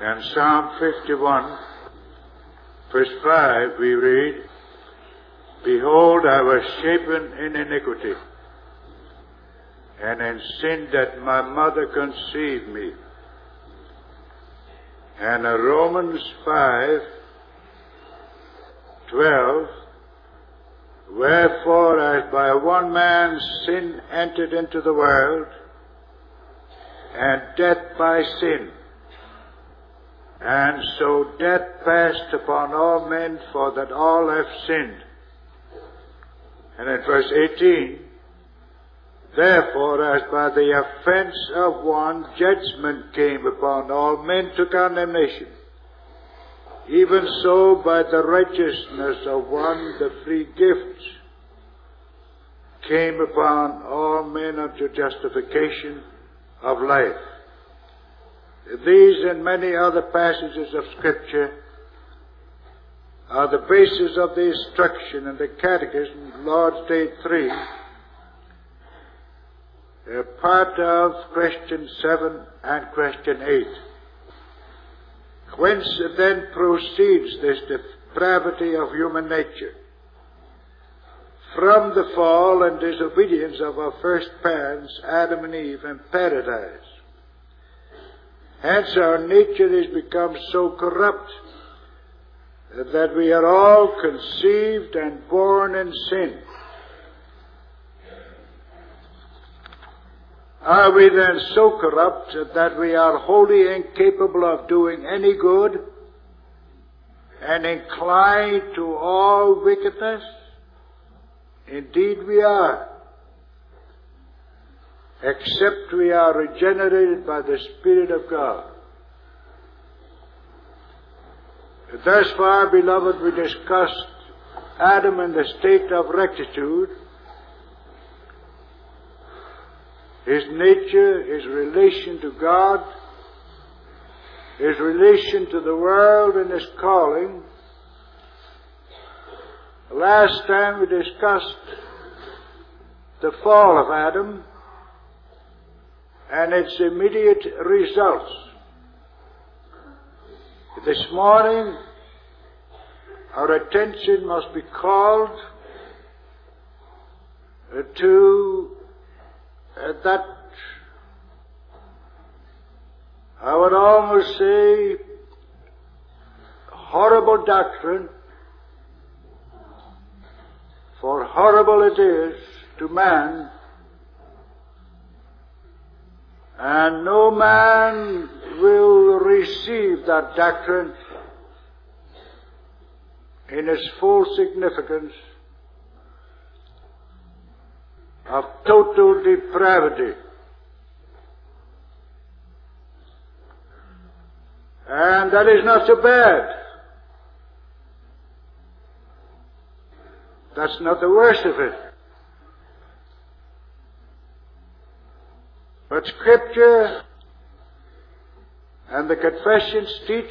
And Psalm 51, verse 5, we read, Behold, I was shapen in iniquity, and in sin that my mother conceived me. And Romans 5, 12, Wherefore, as by one man sin entered into the world, and death by sin, and so death passed upon all men, for that all have sinned. And in verse 18, Therefore, as by the offense of one judgment came upon all men to condemnation, even so by the righteousness of one the free gift came upon all men unto justification of life. These and many other passages of Scripture are the basis of the instruction in the Catechism, Lord's Day 3, a part of question 7 and question 8. Whence then proceeds this depravity of human nature? From the fall and disobedience of our first parents, Adam and Eve, in paradise. Hence our nature is become so corrupt that we are all conceived and born in sin. Are we then so corrupt that we are wholly incapable of doing any good and inclined to all wickedness? Indeed we are. Except we are regenerated by the Spirit of God. Thus far, beloved, we discussed Adam in the state of rectitude his nature, his relation to God, his relation to the world and his calling. Last time we discussed the fall of Adam and its immediate results. This morning, our attention must be called to uh, that I would almost say horrible doctrine, for horrible it is to man, and no man will receive that doctrine in its full significance of total depravity. And that is not so bad. That's not the worst of it. Scripture and the confessions teach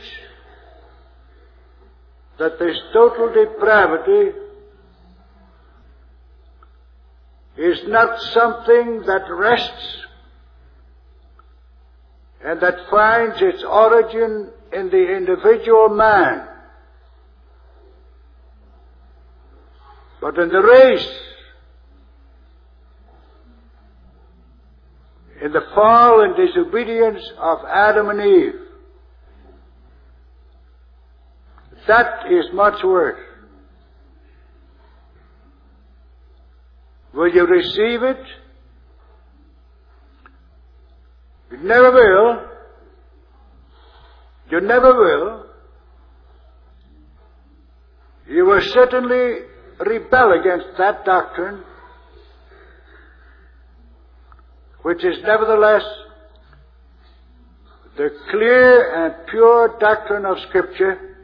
that this total depravity is not something that rests and that finds its origin in the individual man, but in the race, in the fall and disobedience of Adam and Eve. That is much worse. Will you receive it? You never will. You never will. You will certainly rebel against that doctrine, which is nevertheless the clear and pure doctrine of Scripture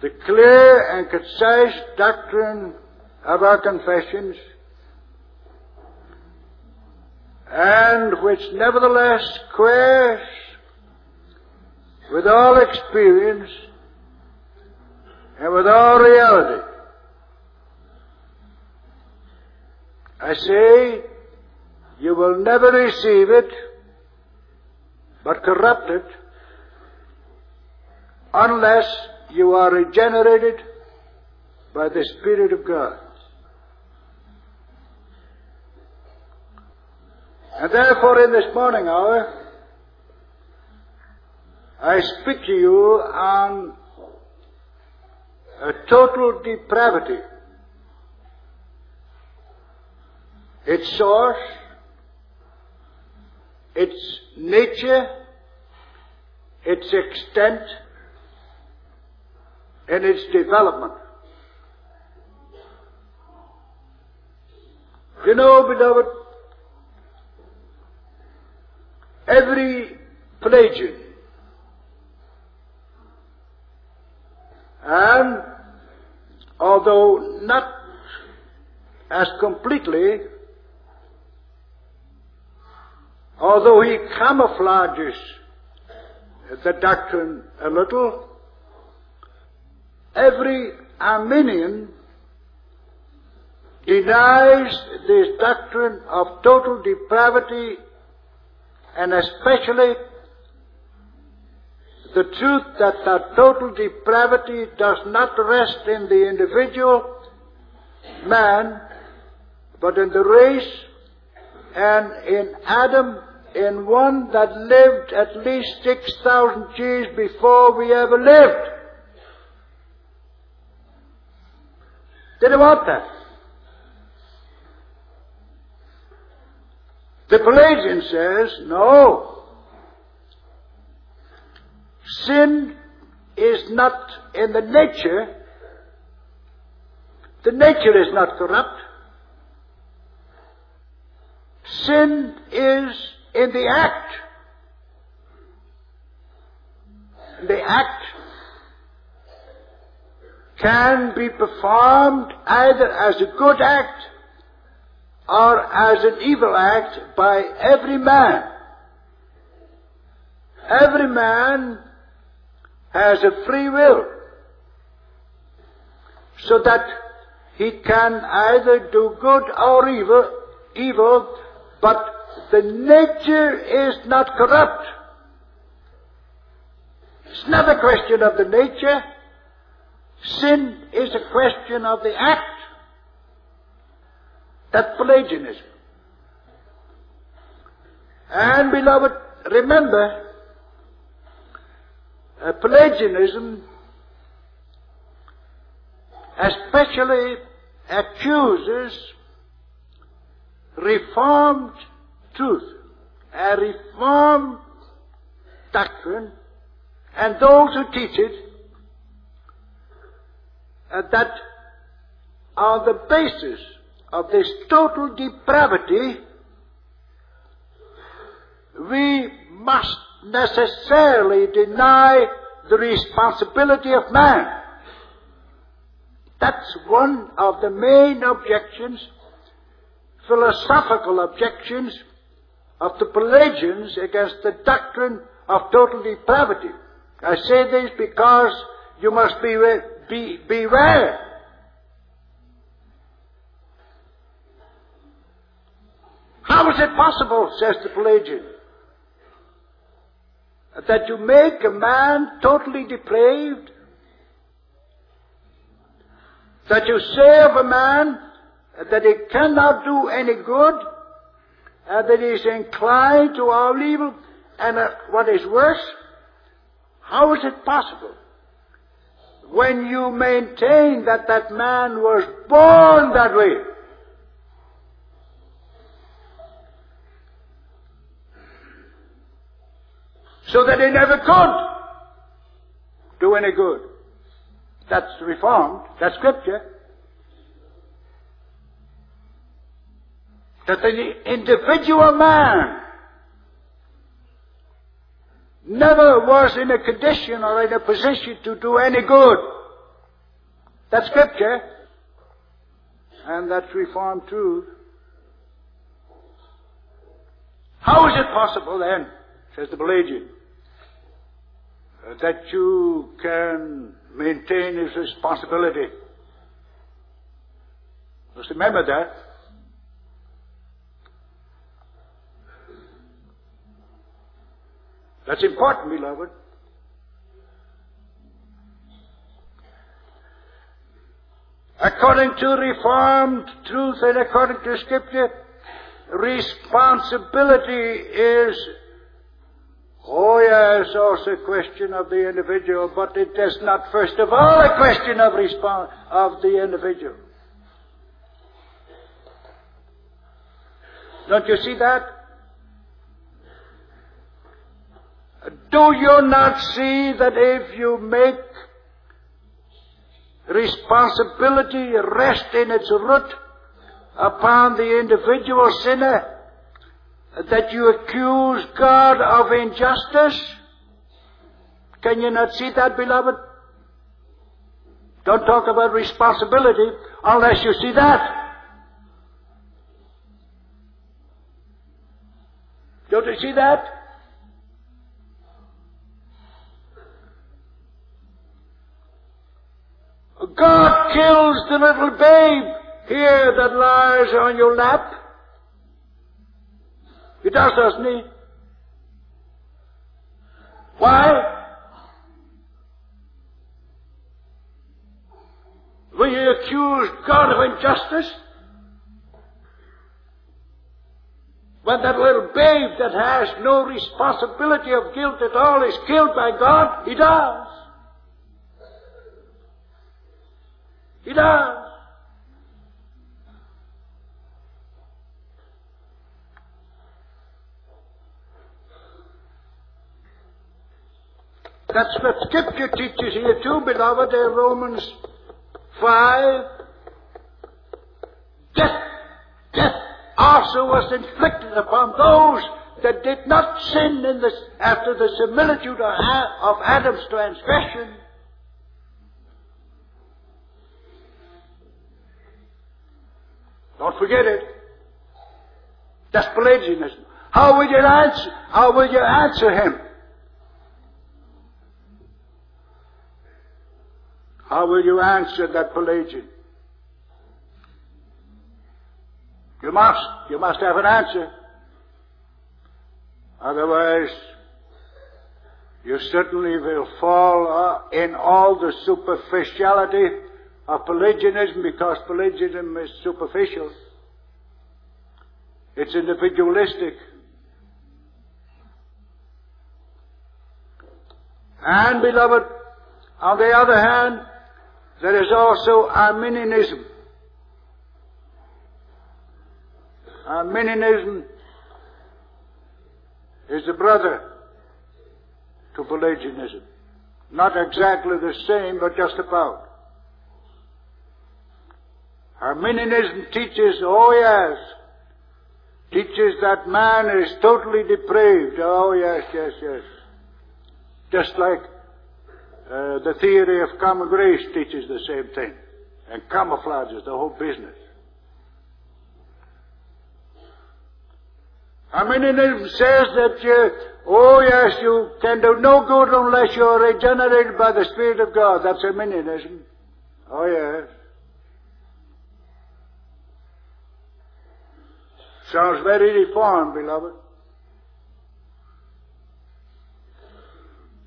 the clear and concise doctrine of our confessions, and which nevertheless squares with all experience and with all reality. I say, you will never receive it but corrupt it, unless you are regenerated by the Spirit of God. And therefore, in this morning hour, I speak to you on a total depravity. Its source, its nature, its extent, and its development. You know, beloved, every Pelagian and although not as completely, although he camouflages the doctrine a little, every Arminian denies this doctrine of total depravity and especially the truth that that total depravity does not rest in the individual man, but in the race and in Adam, in one that lived at least 6,000 years before we ever lived. Did he want that? The Pelagian says, no. Sin is not in the nature. The nature is not corrupt. Sin is in the act. The act can be performed either as a good act or as an evil act by every man. Every man has a free will so that he can either do good or evil, evil, but the nature is not corrupt. It's not a question of the nature. Sin is a question of the act. That's Pelagianism. And beloved, remember, uh, Pelagianism especially accuses Reformed truth, a Reformed doctrine, and those who teach it uh, that on the basis of this total depravity, we must necessarily deny the responsibility of man. That's one of the main objections, philosophical objections of the Pelagians against the doctrine of total depravity. I say this because you must be, be, beware. How is it possible, says the Pelagian, that you make a man totally depraved? That you say of a man that he cannot do any good, uh, that he is inclined to all evil, and uh, what is worse, how is it possible when you maintain that that man was born that way? So that he never could do any good. That's reformed. That's scripture. That the individual man never was in a condition or in a position to do any good. That's scripture. And that's reformed truth. How is it possible then, says the Pelagian, that you can maintain his responsibility? Just remember that. That's important, beloved. According to Reformed truth and according to Scripture, responsibility is, oh yes, also a question of the individual, but it is not first of all a question of respons- of the individual. Don't you see that? Do you not see that if you make responsibility rest in its root upon the individual sinner, that you accuse God of injustice? Can you not see that, beloved? Don't talk about responsibility unless you see that. Don't you see that? God kills the little babe here that lies on your lap. He does, doesn't he? Why? Will you accuse God of injustice? When that little babe that has no responsibility of guilt at all is killed by God, he does. He does. That's what Scripture teaches here too, beloved, in Romans 5. Death, death also was inflicted upon those that did not sin in the, after the similitude of Adam's transgression. Don't forget it. That's Pelagianism. How will you answer? How will you answer him? How will you answer that Pelagian? You must. You must have an answer. Otherwise, you certainly will fall uh, in all the superficiality of Pelagianism because Pelagianism is superficial. It's individualistic. And, beloved, on the other hand, there is also Arminianism. Arminianism is the brother to Pelagianism. Not exactly the same, but just about. Arminianism teaches, oh yes, teaches that man is totally depraved. Oh yes, yes, yes. Just like uh, the theory of common grace teaches the same thing and camouflages the whole business. Arminianism says that you, oh yes, you can do no good unless you are regenerated by the Spirit of God. That's Arminianism. Oh yes. Sounds very reformed, beloved.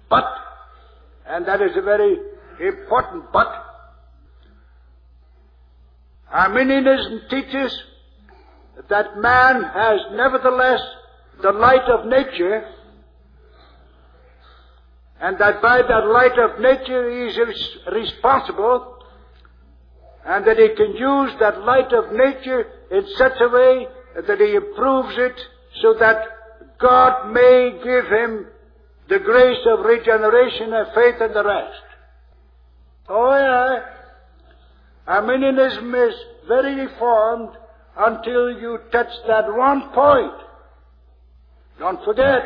But and that is a very important but. Arminianism teaches that man has nevertheless the light of nature, and that by that light of nature he is responsible, and that he can use that light of nature in such a way that he improves it so that God may give him the grace of regeneration and faith and the rest. Oh yeah. Arminianism is very reformed until you touch that one point. Don't forget.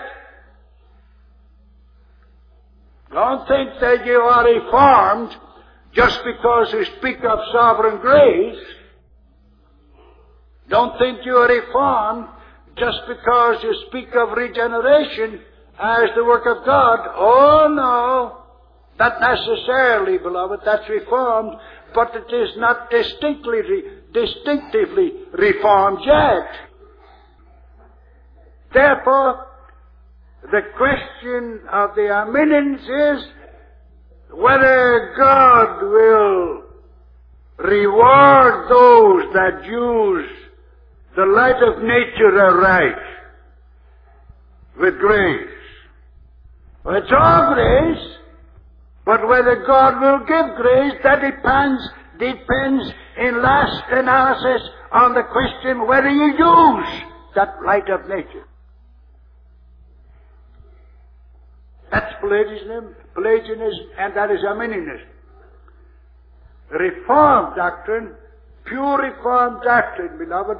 Don't think that you are reformed just because you speak of sovereign grace. Don't think you are reformed just because you speak of regeneration as the work of God. Oh no. Not necessarily, beloved. That's reformed, but it is not distinctly, distinctively reformed yet. Therefore, the question of the Arminians is whether God will reward those that use the light of nature aright with grace. Well, it's all grace, but whether God will give grace, that depends, depends in last analysis on the question whether you use that light of nature. That's Pelagianism, Pelagianism, and that is Arminianism. Reformed doctrine, pure Reformed doctrine, beloved,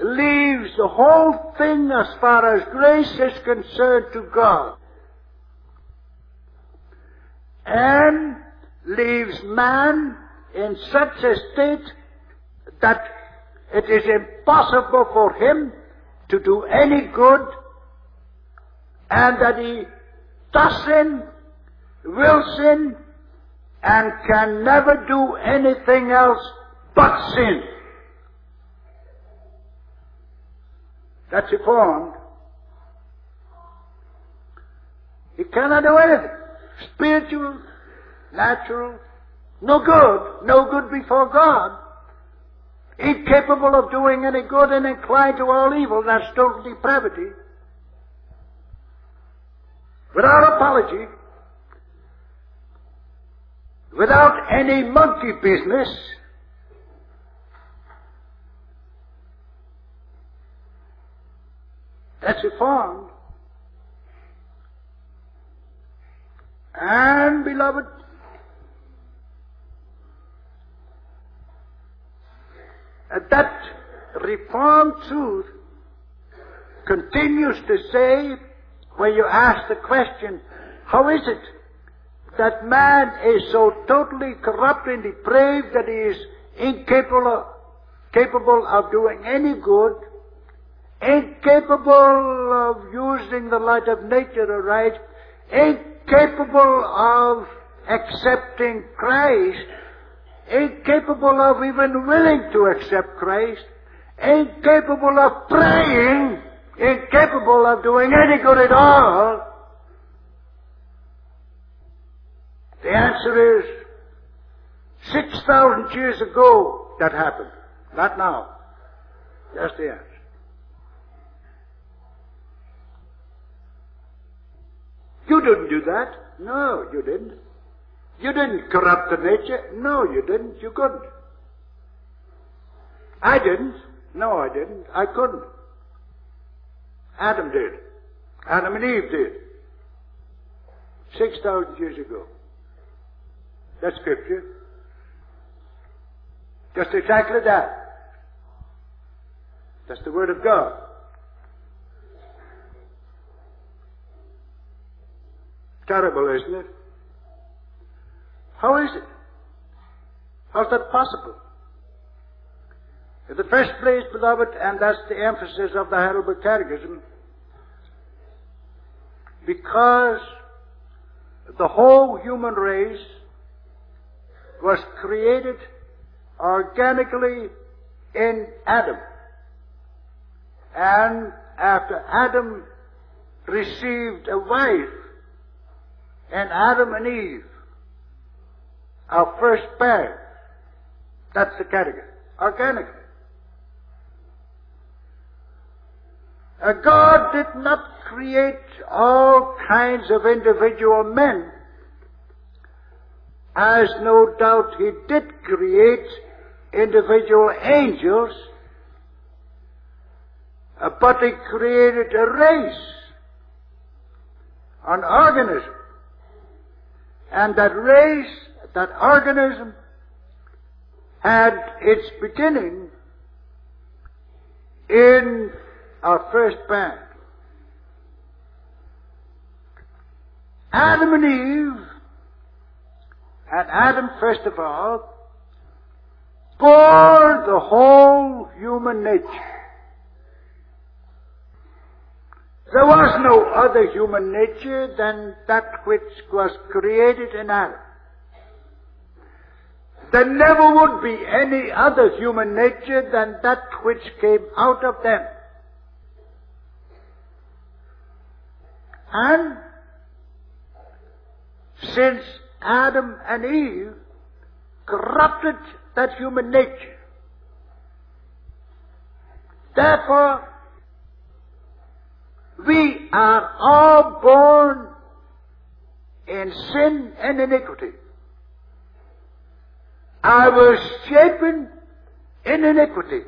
leaves the whole thing as far as grace is concerned to God. And leaves man in such a state that it is impossible for him to do any good and that he does sin, will sin, and can never do anything else but sin. That's reformed. He cannot do anything. Spiritual, natural, no good, no good before God. Incapable of doing any good and inclined to all evil. That's total depravity. Without apology, without any monkey business, that's reformed. And, beloved, that reformed truth continues to say, when you ask the question, how is it that man is so totally corrupt and depraved that he is incapable of, capable of doing any good, incapable of using the light of nature aright, incapable of accepting Christ, incapable of even willing to accept Christ, incapable of praying, incapable of doing any good at all, the answer is 6,000 years ago that happened. Not now. That's the answer. You didn't do that. No, you didn't. You didn't corrupt the nature. No, you didn't. You couldn't. I didn't. No, I didn't. I couldn't. Adam did. Adam and Eve did. 6,000 years ago. That's scripture. Just exactly that. That's the Word of God. Terrible, isn't it? How is it? How's that possible? In the first place, beloved, and that's the emphasis of the Heidelberg Catechism, because the whole human race was created organically in Adam. And after Adam received a wife, and Adam and Eve, our first parents, that's the category, organically. Uh, God did not create all kinds of individual men, as no doubt He did create individual angels, uh, but He created a race, an organism. And that race, that organism, had its beginning in our first band. Adam and Eve, and Adam first of all, bore the whole human nature. There was no other human nature than that which was created in Adam. There never would be any other human nature than that which came out of them. And since Adam and Eve corrupted that human nature, therefore we are all born in sin and iniquity. I was shapen in iniquity.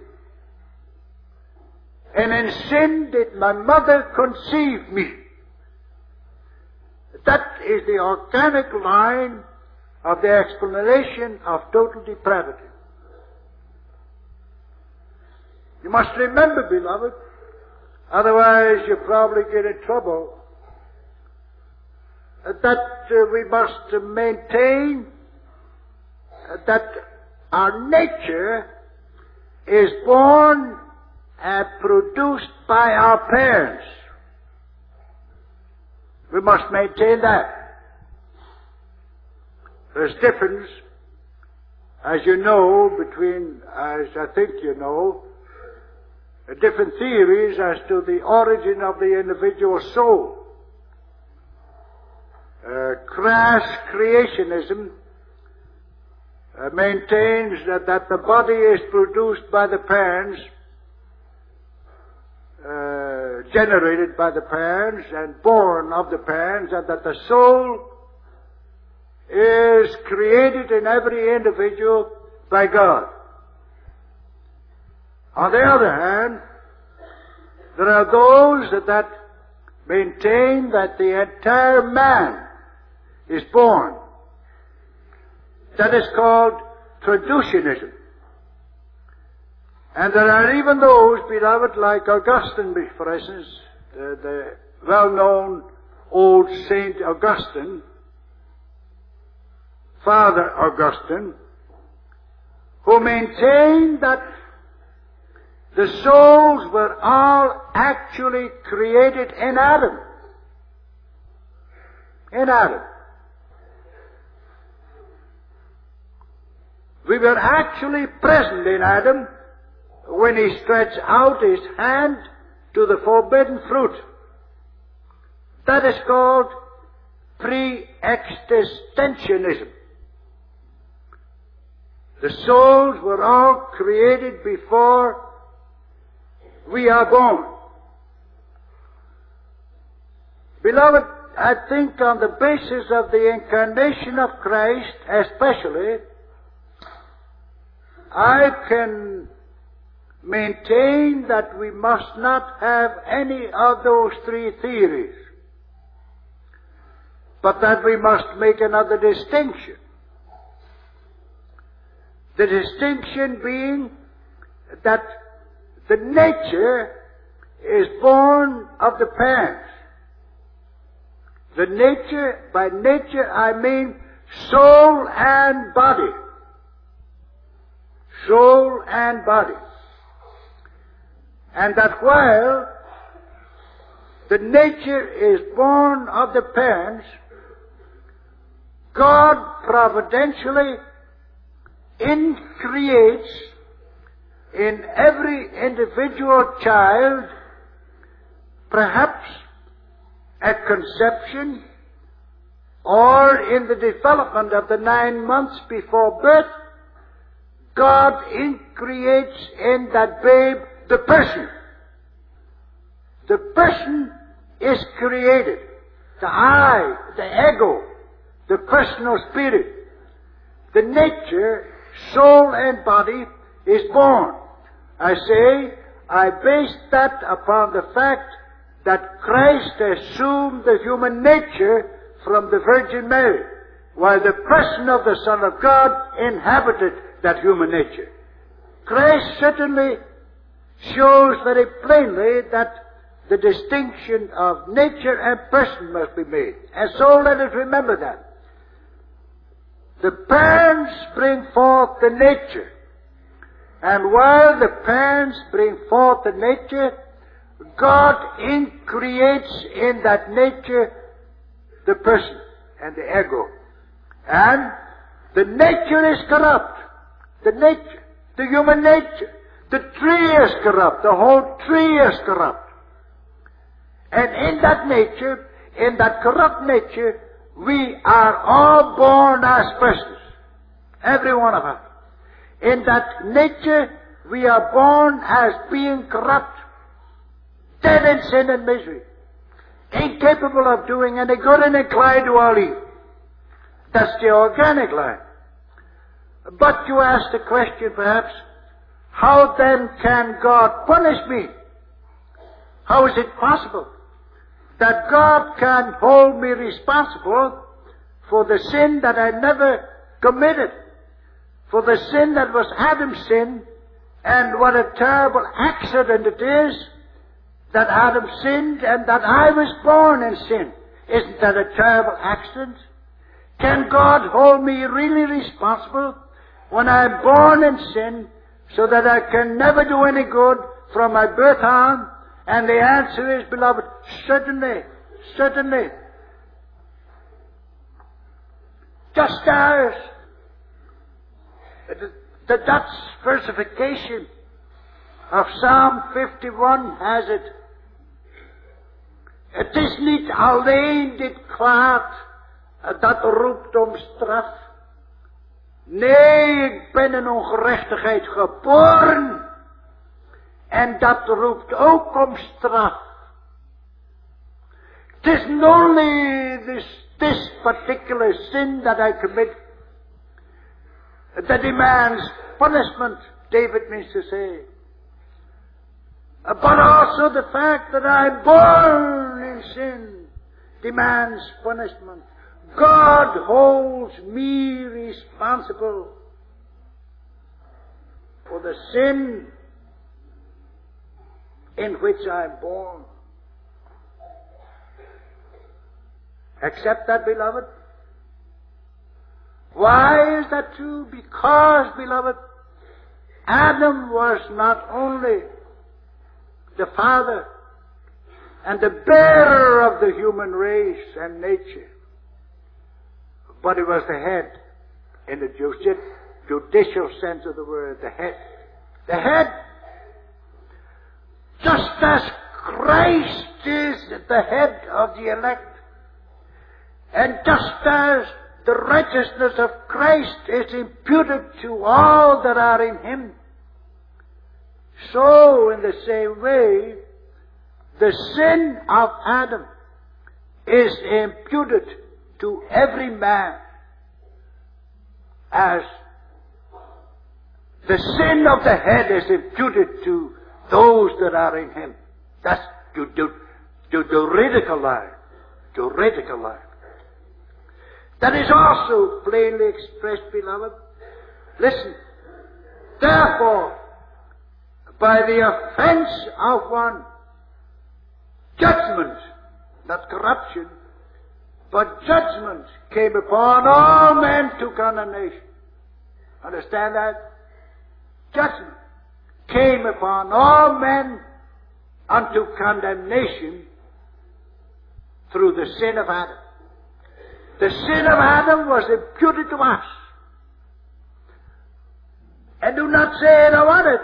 And in sin did my mother conceive me. That is the organic line of the explanation of total depravity. You must remember, beloved, otherwise you probably get in trouble, that uh, we must maintain that our nature is born and produced by our parents. We must maintain that. There's difference, as you know, between, as I think you know, different theories as to the origin of the individual soul. Uh, crass creationism uh, maintains that, that the body is produced by the parents, uh, generated by the parents, and born of the parents, and that the soul is created in every individual by God. On the other hand, there are those that, maintain that the entire man is born that is called traducianism. And there are even those, beloved, like Augustine, for instance, the, the well-known old Saint Augustine, Father Augustine, who maintained that the souls were all actually created in Adam. In Adam. We were actually present in Adam when he stretched out his hand to the forbidden fruit. That is called pre-existentianism. The souls were all created before we are born. Beloved, I think on the basis of the incarnation of Christ, especially, I can maintain that we must not have any of those three theories, but that we must make another distinction. The distinction being that the nature is born of the parents. The nature, by nature I mean soul and body soul and body. And that while the nature is born of the parents, God providentially increates in every individual child perhaps at conception or in the development of the nine months before birth God creates in that babe the person. The person is created. The I, the ego, the personal spirit, the nature, soul and body is born. I say, I base that upon the fact that Christ assumed the human nature from the Virgin Mary, while the person of the Son of God inhabited that human nature. Christ certainly shows very plainly that the distinction of nature and person must be made. And so let us remember that. The parents bring forth the nature. And while the parents bring forth the nature, God increates in that nature the person and the ego. And the nature is corrupt. The nature, the human nature. The tree is corrupt. The whole tree is corrupt. And in that nature in that corrupt nature, we are all born as persons. Every one of us. In that nature, we are born as being corrupt, dead in sin and misery, incapable of doing any good and inclined to all evil. That's the organic life. But you ask the question perhaps, how then can God punish me? How is it possible that God can hold me responsible for the sin that I never committed? For the sin that was Adam's sin, and what a terrible accident it is that Adam sinned and that I was born in sin. Isn't that a terrible accident? Can God hold me really responsible when I'm born in sin so that I can never do any good from my birth on? And the answer is, beloved, certainly, certainly. Just as the, Dutch versification of Psalm 51 has it. Het is niet alleen dit kwaad dat roept om straf. Nee, ik ben in ongerechtigheid geboren. En dat roept ook om straf. It is only this, this particular sin that I commit that demands punishment, David means to say. But also the fact that I'm born in sin demands punishment. God holds me responsible for the sin in which I'm born. Accept that, beloved? Why is that true? Because, beloved, Adam was not only the father and the bearer of the human race and nature, but he was the head in the judicial sense of the word, the head. The head. Just as Christ is the head of the elect, and just as the righteousness of Christ is imputed to all that are in Him, so in the same way, the sin of Adam is imputed to every man as the sin of the head is imputed to those that are in him. That's to, to, to juridical life. Juridical life. That is also plainly expressed, beloved. Listen. Therefore, by the offense of one, judgment, not corruption, but judgment came upon all men to condemnation. Understand that? Judgment came upon all men unto condemnation through the sin of Adam. The sin of Adam was imputed to us. And do not say, I want it.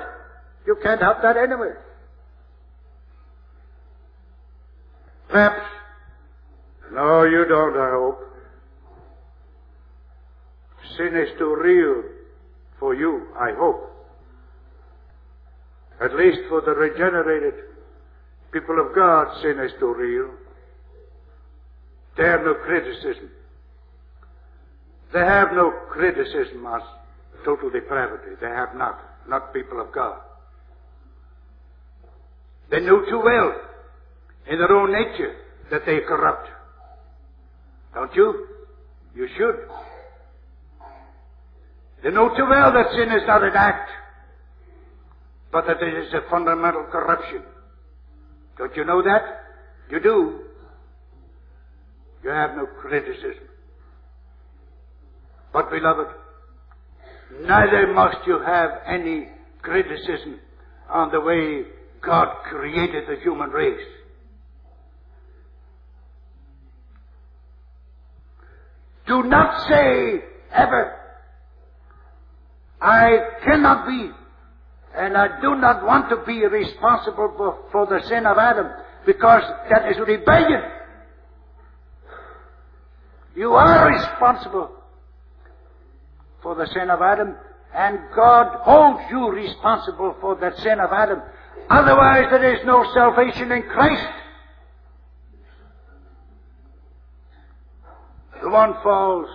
You can't help that anyway. Perhaps no, you don't, I hope. Sin is too real for you, I hope. At least for the regenerated people of God, sin is too real. Have no criticism. They have no criticism as total depravity. They have not. Not people of God. They know too well in their own nature that they are corrupt. Don't you? You should. They know too well that sin is not an act, but that it is a fundamental corruption. Don't you know that? You do. You have no criticism. But beloved, neither must you have any criticism on the way God created the human race. Do not say ever, I cannot be, and I do not want to be responsible for, for the sin of Adam, because that is rebellion. You are responsible for the sin of Adam, and God holds you responsible for that sin of Adam. Otherwise, there is no salvation in Christ. The one falls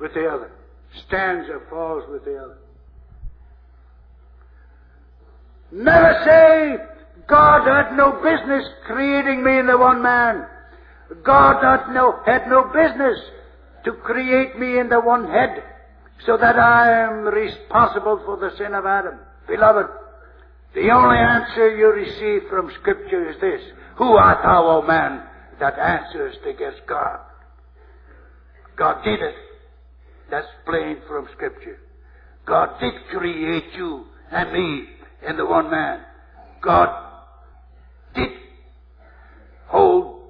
with the other. Stands or falls with the other. Never say, God had no business creating me in the one man. God had no, had no business to create me in the one head so that I am responsible for the sin of Adam. Beloved, the only answer you receive from Scripture is this. Who art thou, O man, that answers against God? God did it. That's plain from Scripture. God did create you and me in the one man. God did hold,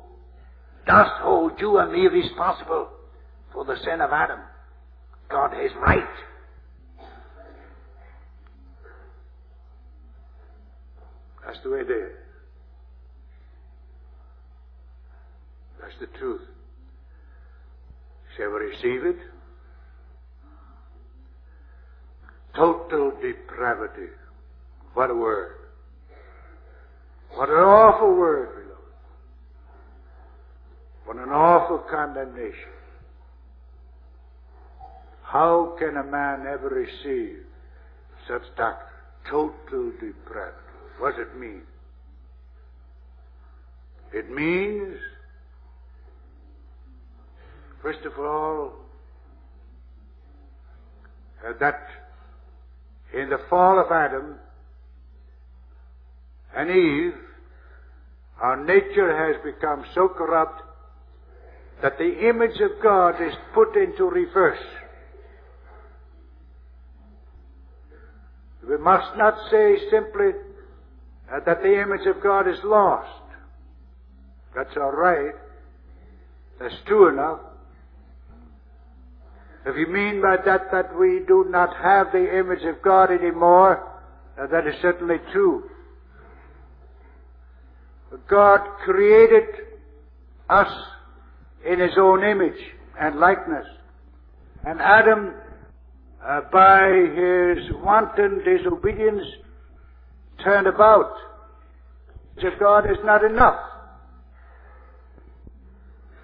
does hold you and me responsible for the sin of Adam. God is right. That's the way it is. That's the truth. Shall we receive it? Total depravity. What a word. What an awful word, beloved. What an awful condemnation. How can a man ever receive such doctrine? Total depravity. What does it mean? It means, first of all, uh, that in the fall of Adam and Eve, our nature has become so corrupt that the image of God is put into reverse. We must not say simply uh, that the image of God is lost. That's all right. That's true enough. If you mean by that that we do not have the image of God anymore, uh, that is certainly true. God created us in His own image and likeness. And Adam uh, by his wanton disobedience turned about. If God is not enough.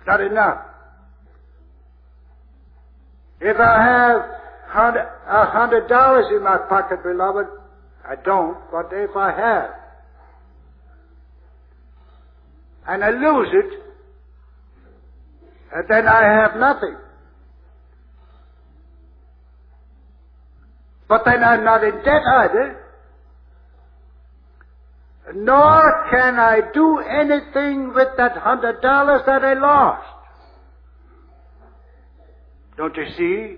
Not enough. If I have a hundred dollars in my pocket, beloved, I don't, but if I have, and I lose it, then I have nothing. But then I'm not in debt either. Nor can I do anything with that hundred dollars that I lost. Don't you see?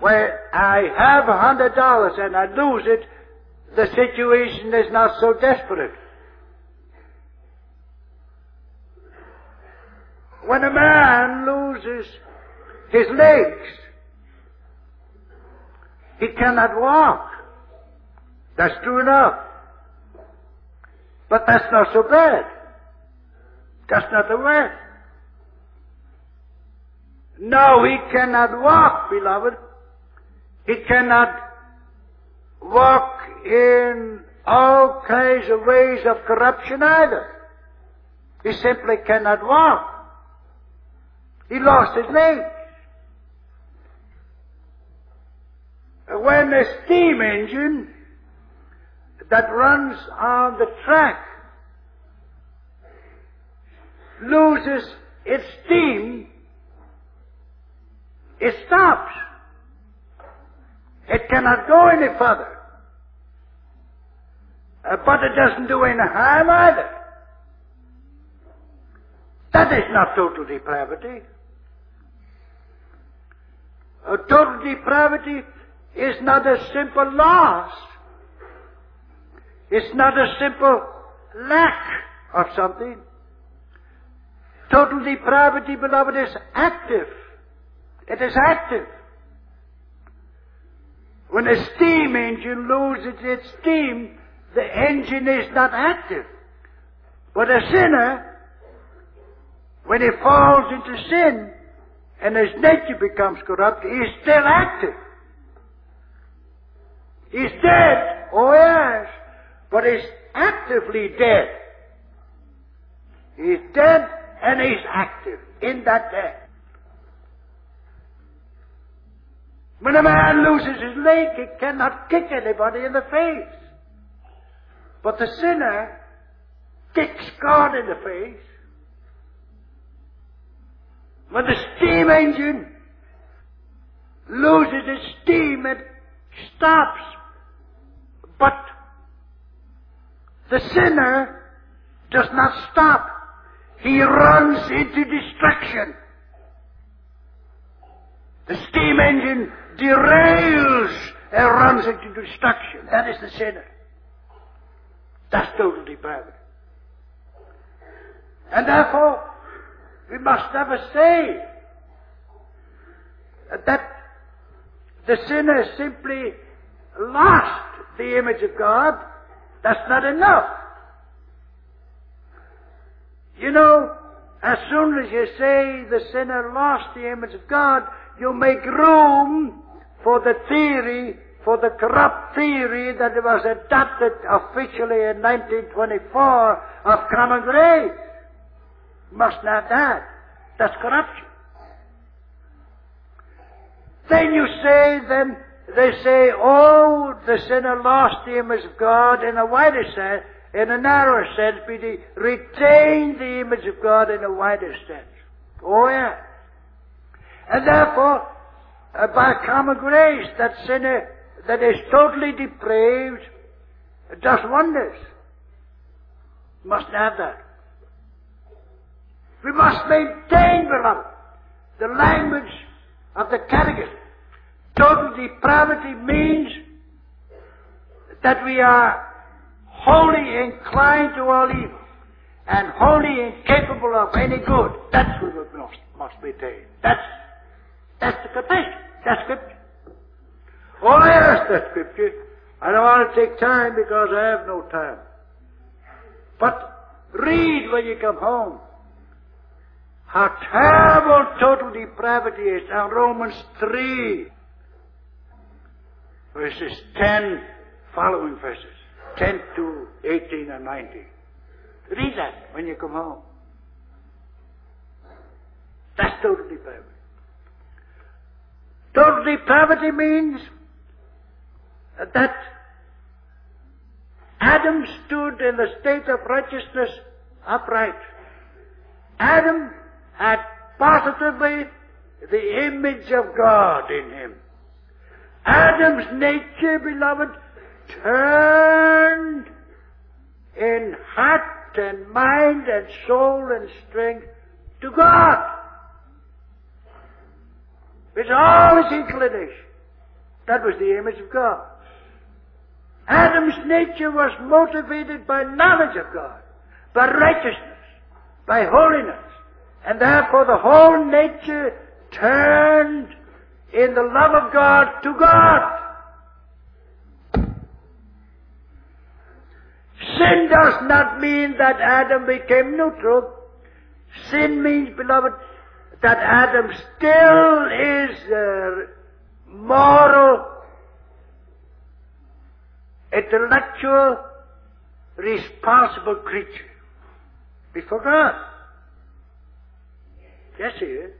Where I have a hundred dollars and I lose it, the situation is not so desperate. When a man loses his legs, he cannot walk. That's true enough. But that's not so bad. That's not the worst. No, he cannot walk, beloved. He cannot walk in all kinds of ways of corruption either. He simply cannot walk. He lost his legs. When a steam engine that runs on the track loses its steam, it stops. It cannot go any further. Uh, but it doesn't do any harm either. That is not total depravity. Uh, total depravity is not a simple loss. It's not a simple lack of something. Total depravity, beloved, is active. It is active. When a steam engine loses its steam, the engine is not active. But a sinner, when he falls into sin, and his nature becomes corrupt, he is still active. He's dead, oh yes, but he's actively dead. He's dead and he's active in that death. When a man loses his leg, he cannot kick anybody in the face. But the sinner kicks God in the face. When the steam engine loses its steam, it stops. But the sinner does not stop. He runs into destruction. The steam engine derails and runs into destruction. That is the sinner. That's total depravity. And therefore, we must never say that the sinner is simply lost the image of God. That's not enough. You know, as soon as you say the sinner lost the image of God, you make room for the theory, for the corrupt theory that was adopted officially in 1924 of common grace. Must not that. That's corruption. Then you say, then they say, oh, the sinner lost the image of God in a wider sense, in a narrower sense, but he retained the image of God in a wider sense. Oh, yeah. And therefore, uh, by common grace, that sinner that is totally depraved does wonders. Must have that. We must maintain, beloved, the language of the catechism. Total depravity means that we are wholly inclined to all evil and wholly incapable of any good. That's what we must, must maintain. That's, that's the confession. That's scripture. Oh yes, that's scripture. I don't want to take time because I have no time. But read when you come home how terrible total depravity is. Now Romans 3 verses 10 following verses. 10 to 18 and 19. Read that when you come home. That's total depravity. Total depravity means that Adam stood in the state of righteousness upright. Adam had positively the image of God in him. Adam's nature, beloved, turned in heart and mind and soul and strength to God. It's all his inclination. That was the image of God. Adam's nature was motivated by knowledge of God, by righteousness, by holiness, and therefore the whole nature turned in the love of God to God. Sin does not mean that Adam became neutral. Sin means, beloved, that Adam still is a moral, intellectual, responsible creature before God. Yes, he is.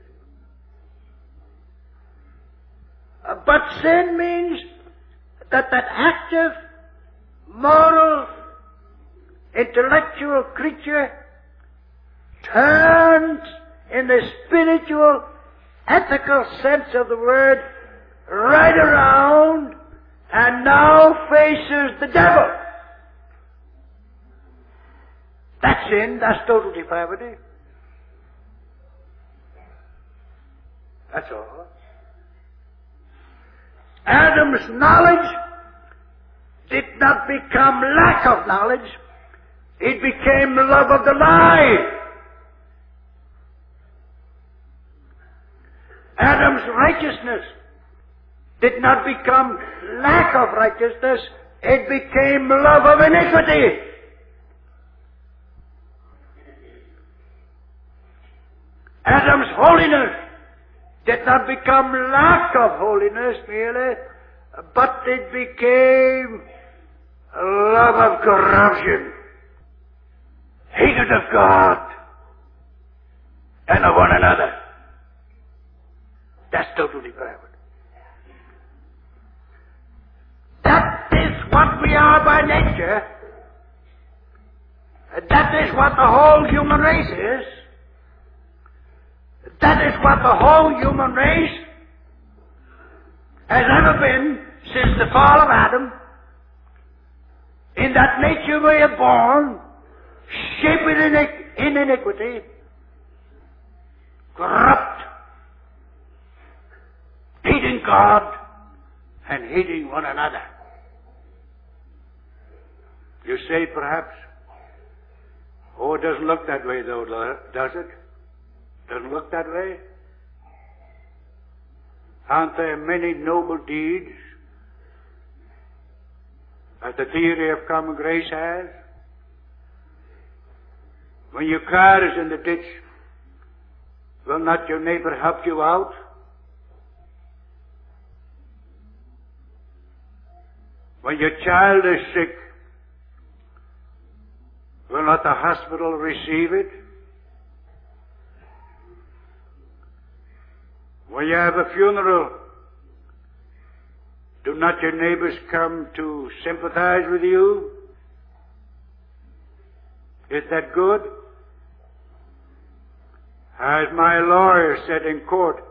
Uh, Uh, but sin means that that active, moral, intellectual creature turns in the spiritual, ethical sense of the word right around and now faces the devil. That's sin, that's total depravity. That's all. Adam's knowledge did not become lack of knowledge. It became love of the lie. Adam's righteousness did not become lack of righteousness. It became love of iniquity. Adam's holiness did not become lack of holiness merely, but it became love of corruption, hatred of God, and of one another. That's total depravity. That is what we are by nature. That is what the whole human race is. What the whole human race has ever been since the fall of Adam. In that nature we are born, shaped in iniquity, corrupt, hating God and hating one another. You say perhaps, oh, it doesn't look that way though, does it? Doesn't look that way? Aren't there many noble deeds that the theory of common grace has? When your car is in the ditch, will not your neighbor help you out? When your child is sick, will not the hospital receive it? When you have a funeral, do not your neighbors come to sympathize with you? Is that good? As my lawyer said in court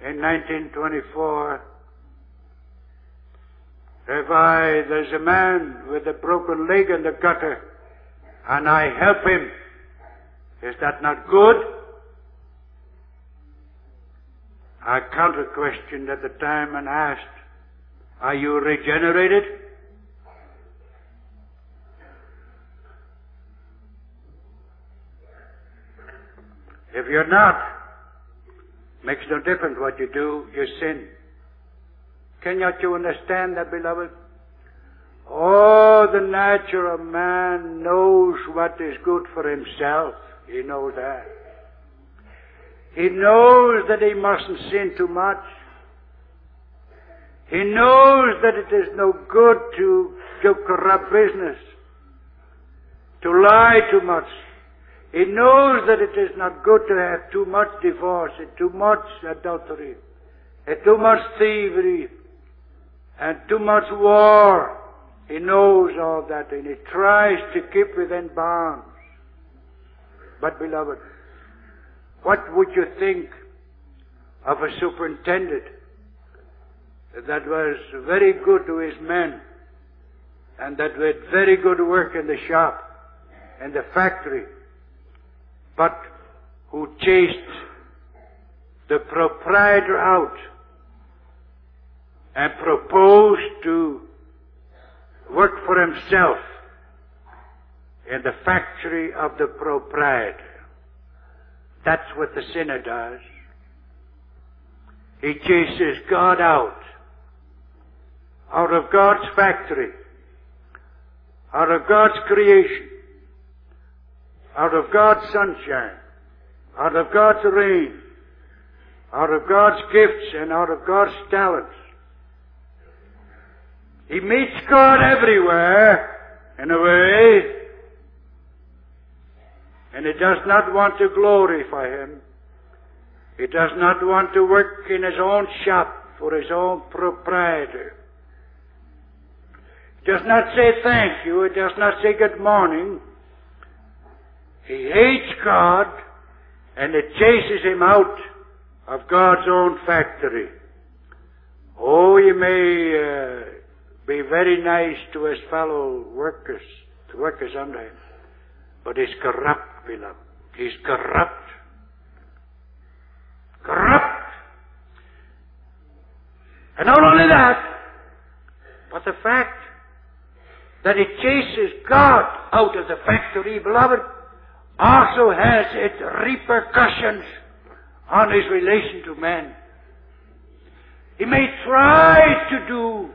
in 1924, if I, there's a man with a broken leg in the gutter and I help him, is that not good? I counter questioned at the time and asked, Are you regenerated? If you're not, makes no difference what you do, you sin. Cannot you understand that, beloved? Oh, the nature of man knows what is good for himself. He knows that. He knows that he mustn't sin too much. He knows that it is no good to do corrupt business, to lie too much. He knows that it is not good to have too much divorce and too much adultery and too much thievery and too much war. He knows all that and he tries to keep within bounds. But beloved, what would you think of a superintendent that was very good to his men and that did very good work in the shop and the factory, but who chased the proprietor out and proposed to work for himself in the factory of the proprietor. That's what the sinner does. He chases God out. Out of God's factory. Out of God's creation. Out of God's sunshine. Out of God's rain. Out of God's gifts and out of God's talents. He meets God everywhere, in a way, and he does not want to glorify him. He does not want to work in his own shop for his own proprietor. He does not say thank you. He does not say good morning. He hates God and it chases him out of God's own factory. Oh, you may uh, be very nice to his fellow workers, to workers under him, but he's corrupt beloved. He's corrupt. Corrupt. And not only that, but the fact that he chases God out of the factory, beloved, also has its repercussions on his relation to man. He may try to do,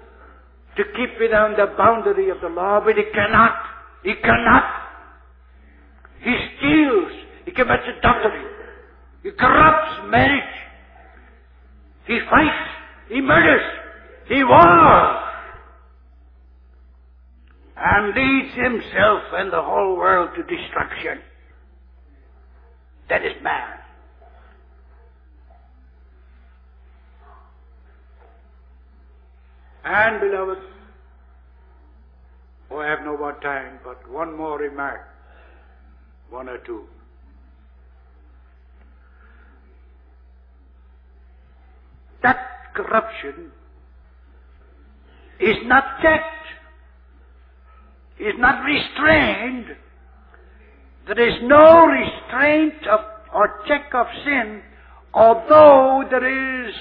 to keep within the boundary of the law, but he cannot. He cannot. He steals. He commits adultery. He corrupts marriage. He fights. He murders. He wars. And leads himself and the whole world to destruction. That is man. And beloved, oh, I have no more time, but one more remark. One or two. That corruption is not checked, is not restrained. There is no restraint of, or check of sin, although there is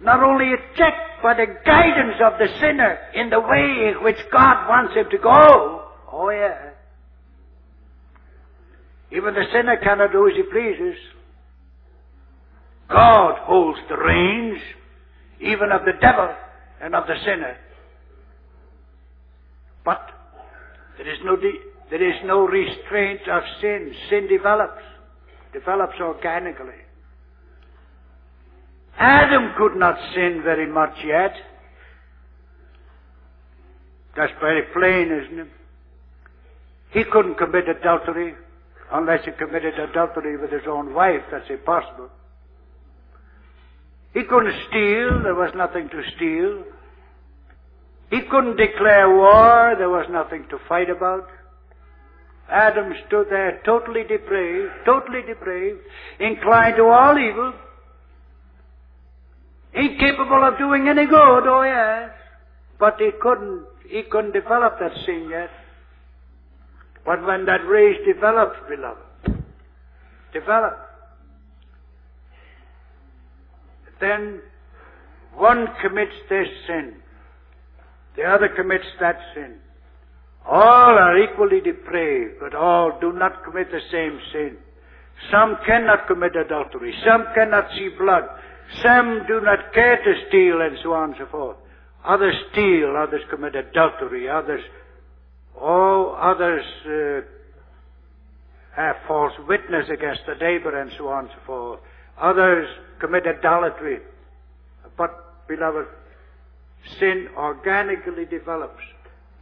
not only a check, but a guidance of the sinner in the way in which God wants him to go. Oh yeah. Even the sinner cannot do as he pleases. God holds the reins, even of the devil and of the sinner. But there is no there is no restraint of sin. Sin develops, develops organically. Adam could not sin very much yet. That's very plain, isn't it? He couldn't commit adultery unless he committed adultery with his own wife. That's impossible. He couldn't steal. There was nothing to steal. He couldn't declare war. There was nothing to fight about. Adam stood there totally depraved, totally depraved, inclined to all evil, incapable of doing any good, oh yes. But he couldn't, he couldn't develop that sin yet. But when that race develops, beloved, develops, then one commits this sin, the other commits that sin. All are equally depraved, but all do not commit the same sin. Some cannot commit adultery, some cannot see blood, some do not care to steal, and so on and so forth. Others steal, others commit adultery, others, oh, others uh, have false witness against the neighbor, and so on and so forth. Others commit idolatry. But, beloved, sin organically develops.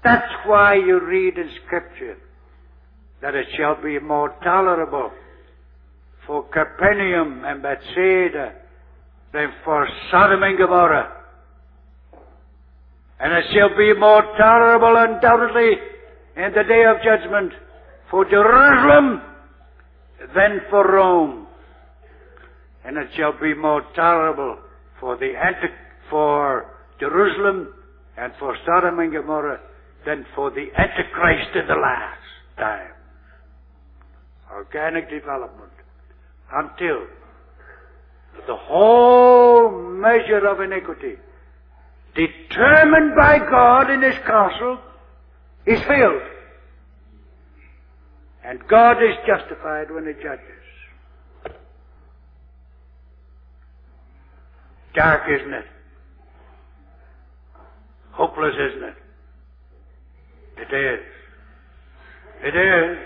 That's why you read in Scripture that it shall be more tolerable for Capernaum and Bethsaida than for Sodom and Gomorrah. And it shall be more tolerable undoubtedly in the day of judgment for Jerusalem than for Rome and it shall be more tolerable for the anti- for Jerusalem and for Sodom and Gomorrah than for the Antichrist in the last time. Organic development until the whole measure of iniquity determined by God in His counsel is filled. And God is justified when He judges. Dark, isn't it? Hopeless, isn't it? It is. It is.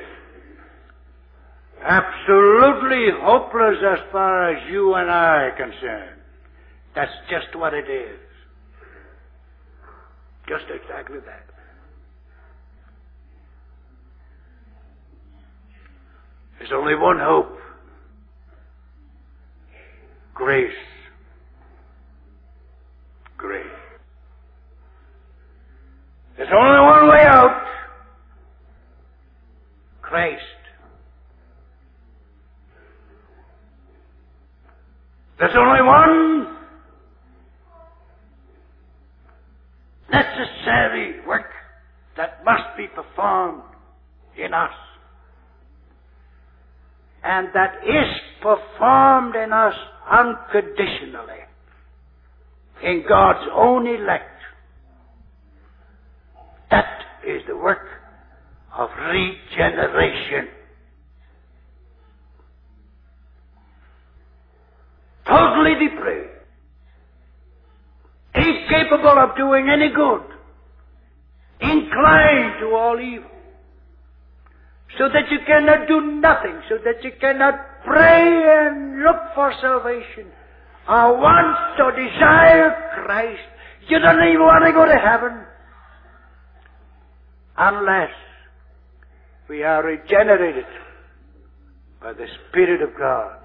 Absolutely hopeless as far as you and I are concerned. That's just what it is. Just exactly that. There's only one hope. Grace grace. There's only one way out. Christ. There's only one necessary work that must be performed in us. And that is performed in us unconditionally in God's own elect. That is the work of regeneration. Totally depraved. Incapable of doing any good. Inclined to all evil. So that you cannot do nothing. So that you cannot pray and look for salvation, or want or desire Christ, you don't even want to go to heaven unless we are regenerated by the Spirit of God.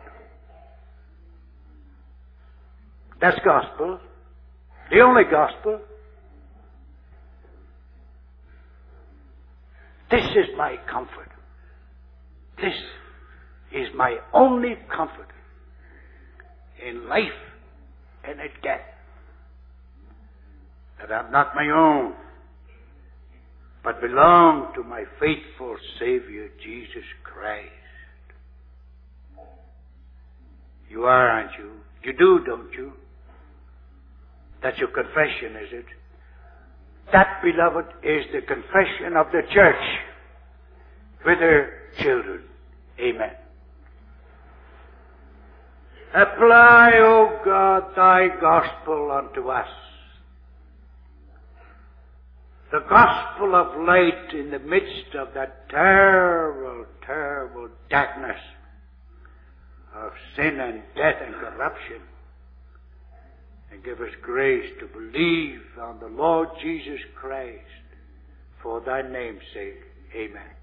That's gospel. The only gospel. This is my comfort. This is my only comfort in life and in death. That I'm not my own, but belong to my faithful Savior, Jesus Christ. You are, aren't you? You do, don't you? That's your confession, is it? That, beloved, is the confession of the church with her children. Amen. Apply, O God, thy gospel unto us. The gospel of light in the midst of that terrible, terrible darkness of sin and death and corruption. And give us grace to believe on the Lord Jesus Christ for thy name's sake. Amen.